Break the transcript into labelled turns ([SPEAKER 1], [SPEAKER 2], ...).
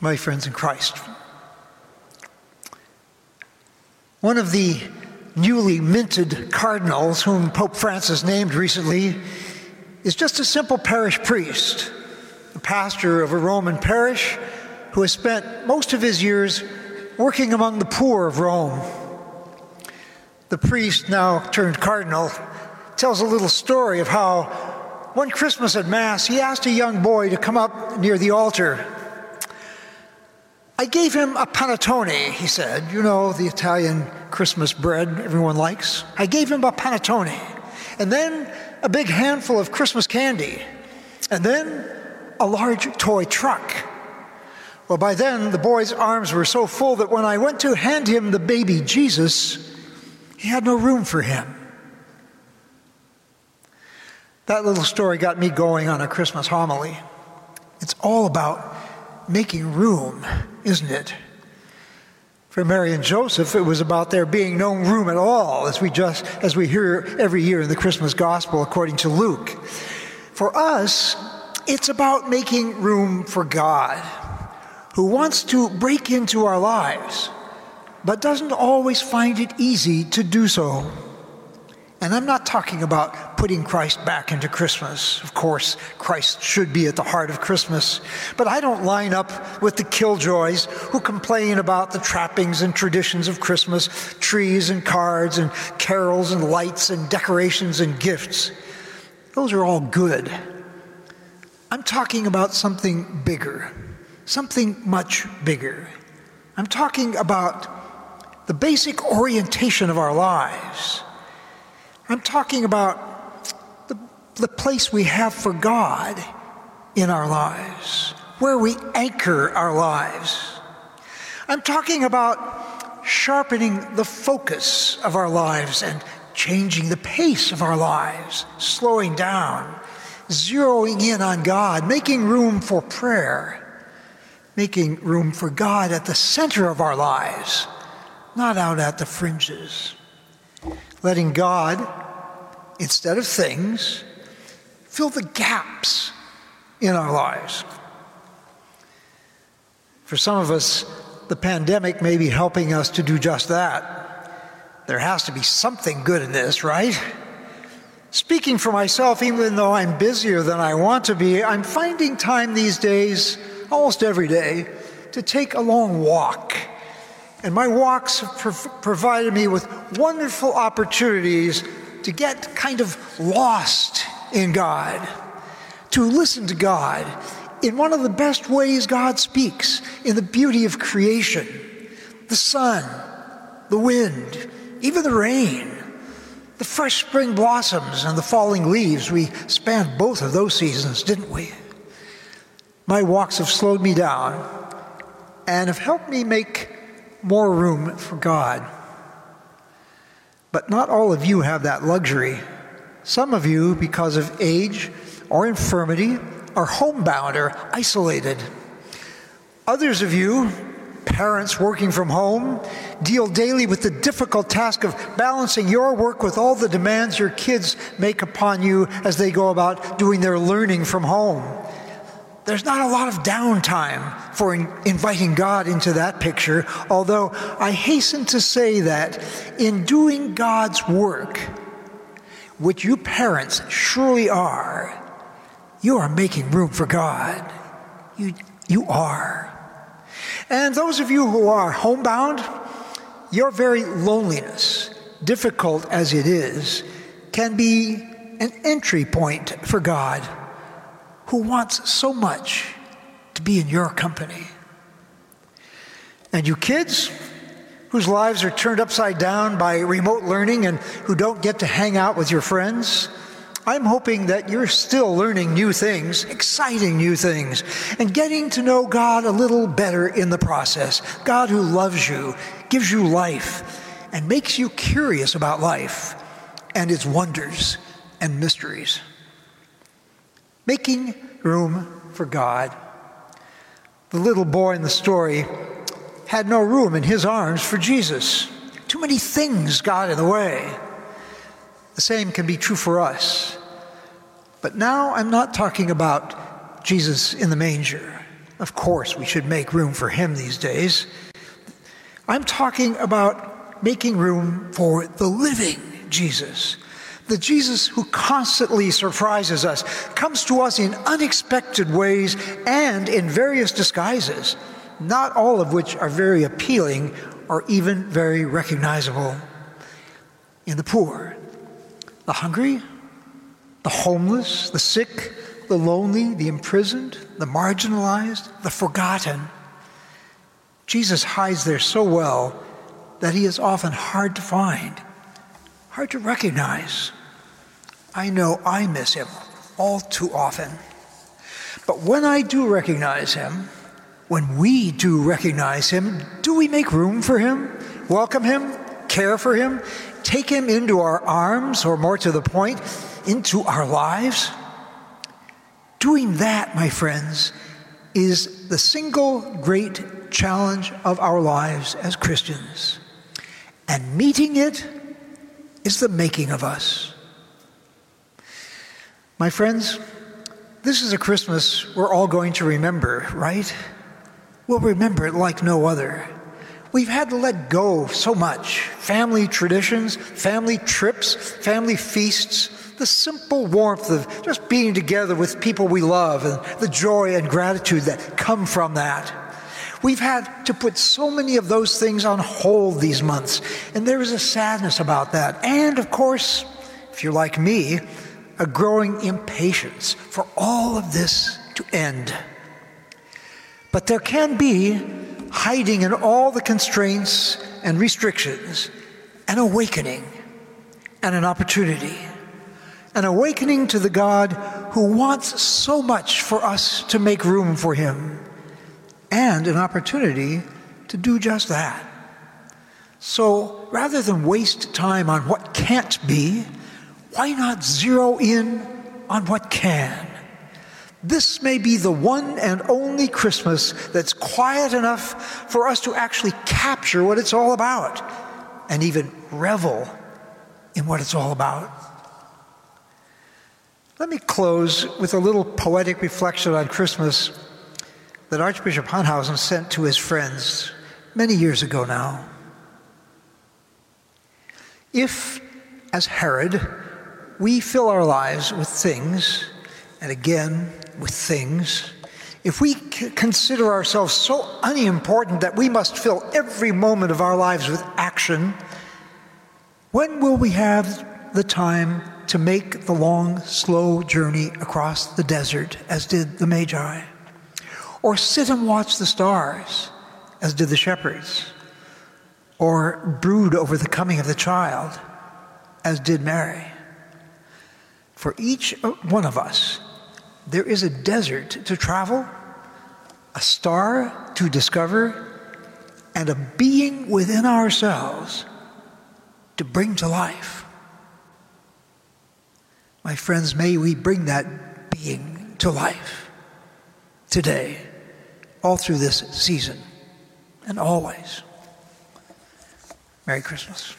[SPEAKER 1] my friends in Christ. One of the newly minted cardinals whom Pope Francis named recently is just a simple parish priest, a pastor of a Roman parish who has spent most of his years working among the poor of Rome. The priest, now turned cardinal, tells a little story of how one Christmas at Mass he asked a young boy to come up near the altar I gave him a panettone, he said. You know, the Italian Christmas bread everyone likes. I gave him a panettone. And then a big handful of Christmas candy. And then a large toy truck. Well, by then, the boy's arms were so full that when I went to hand him the baby Jesus, he had no room for him. That little story got me going on a Christmas homily. It's all about making room, isn't it? For Mary and Joseph, it was about there being no room at all, as we just as we hear every year in the Christmas gospel according to Luke. For us, it's about making room for God, who wants to break into our lives, but doesn't always find it easy to do so. And I'm not talking about putting Christ back into Christmas. Of course, Christ should be at the heart of Christmas. But I don't line up with the killjoys who complain about the trappings and traditions of Christmas trees and cards and carols and lights and decorations and gifts. Those are all good. I'm talking about something bigger, something much bigger. I'm talking about the basic orientation of our lives I'm talking about the, place we have for God in our lives, where we anchor our lives. I'm talking about sharpening the focus of our lives and changing the pace of our lives, slowing down, zeroing in on God, making room for prayer, making room for God at the center of our lives, not out at the fringes letting God, instead of things, fill the gaps in our lives. For some of us, the pandemic may be helping us to do just that. There has to be something good in this, right? Speaking for myself, even though I'm busier than I want to be, I'm finding time these days, almost every day, to take a long walk and my walks have prov- provided me with wonderful opportunities to get kind of lost in God, to listen to God in one of the best ways God speaks, in the beauty of creation the sun, the wind, even the rain, the fresh spring blossoms and the falling leaves. We spanned both of those seasons, didn't we? My walks have slowed me down and have helped me make more room for God. But not all of you have that luxury. Some of you, because of age or infirmity, are homebound or isolated. Others of you, parents working from home, deal daily with the difficult task of balancing your work with all the demands your kids make upon you as they go about doing their learning from home there's not a lot of downtime for in, inviting God into that picture, although I hasten to say that in doing God's work, which you parents surely are, you are making room for God. You, you are. And those of you who are homebound, your very loneliness, difficult as it is, can be an entry point for God who wants so much to be in your company. And you kids, whose lives are turned upside down by remote learning and who don't get to hang out with your friends, I'm hoping that you're still learning new things, exciting new things, and getting to know God a little better in the process. God who loves you, gives you life, and makes you curious about life and its wonders and mysteries making room for God. The little boy in the story had no room in his arms for Jesus. Too many things got in the way. The same can be true for us. But now I'm not talking about Jesus in the manger. Of course, we should make room for him these days. I'm talking about making room for the living Jesus. The Jesus who constantly surprises us, comes to us in unexpected ways and in various disguises, not all of which are very appealing or even very recognizable. In the poor, the hungry, the homeless, the sick, the lonely, the imprisoned, the marginalized, the forgotten. Jesus hides there so well that he is often hard to find, hard to recognize. I know I miss him all too often. But when I do recognize him, when we do recognize him, do we make room for him, welcome him, care for him, take him into our arms, or more to the point, into our lives? Doing that, my friends, is the single great challenge of our lives as Christians. And meeting it is the making of us. My friends, this is a Christmas we're all going to remember, right? We'll remember it like no other. We've had to let go so much family traditions, family trips, family feasts, the simple warmth of just being together with people we love and the joy and gratitude that come from that. We've had to put so many of those things on hold these months, and there is a sadness about that. And of course, if you're like me, a growing impatience for all of this to end. But there can be, hiding in all the constraints and restrictions, an awakening and an opportunity an awakening to the God who wants so much for us to make room for Him, and an opportunity to do just that. So rather than waste time on what can't be, why not zero in on what can? This may be the one and only Christmas that's quiet enough for us to actually capture what it's all about and even revel in what it's all about. Let me close with a little poetic reflection on Christmas that Archbishop Hunthausen sent to his friends many years ago now. If, as Herod, we fill our lives with things, and again with things, if we consider ourselves so unimportant that we must fill every moment of our lives with action, when will we have the time to make the long, slow journey across the desert, as did the Magi, or sit and watch the stars, as did the shepherds, or brood over the coming of the child, as did Mary. For each uh, one of us, there is a desert to travel, a star to discover, and a being within ourselves to bring to life. My friends, may we bring that being to life today, all through this season, and always. Merry Christmas.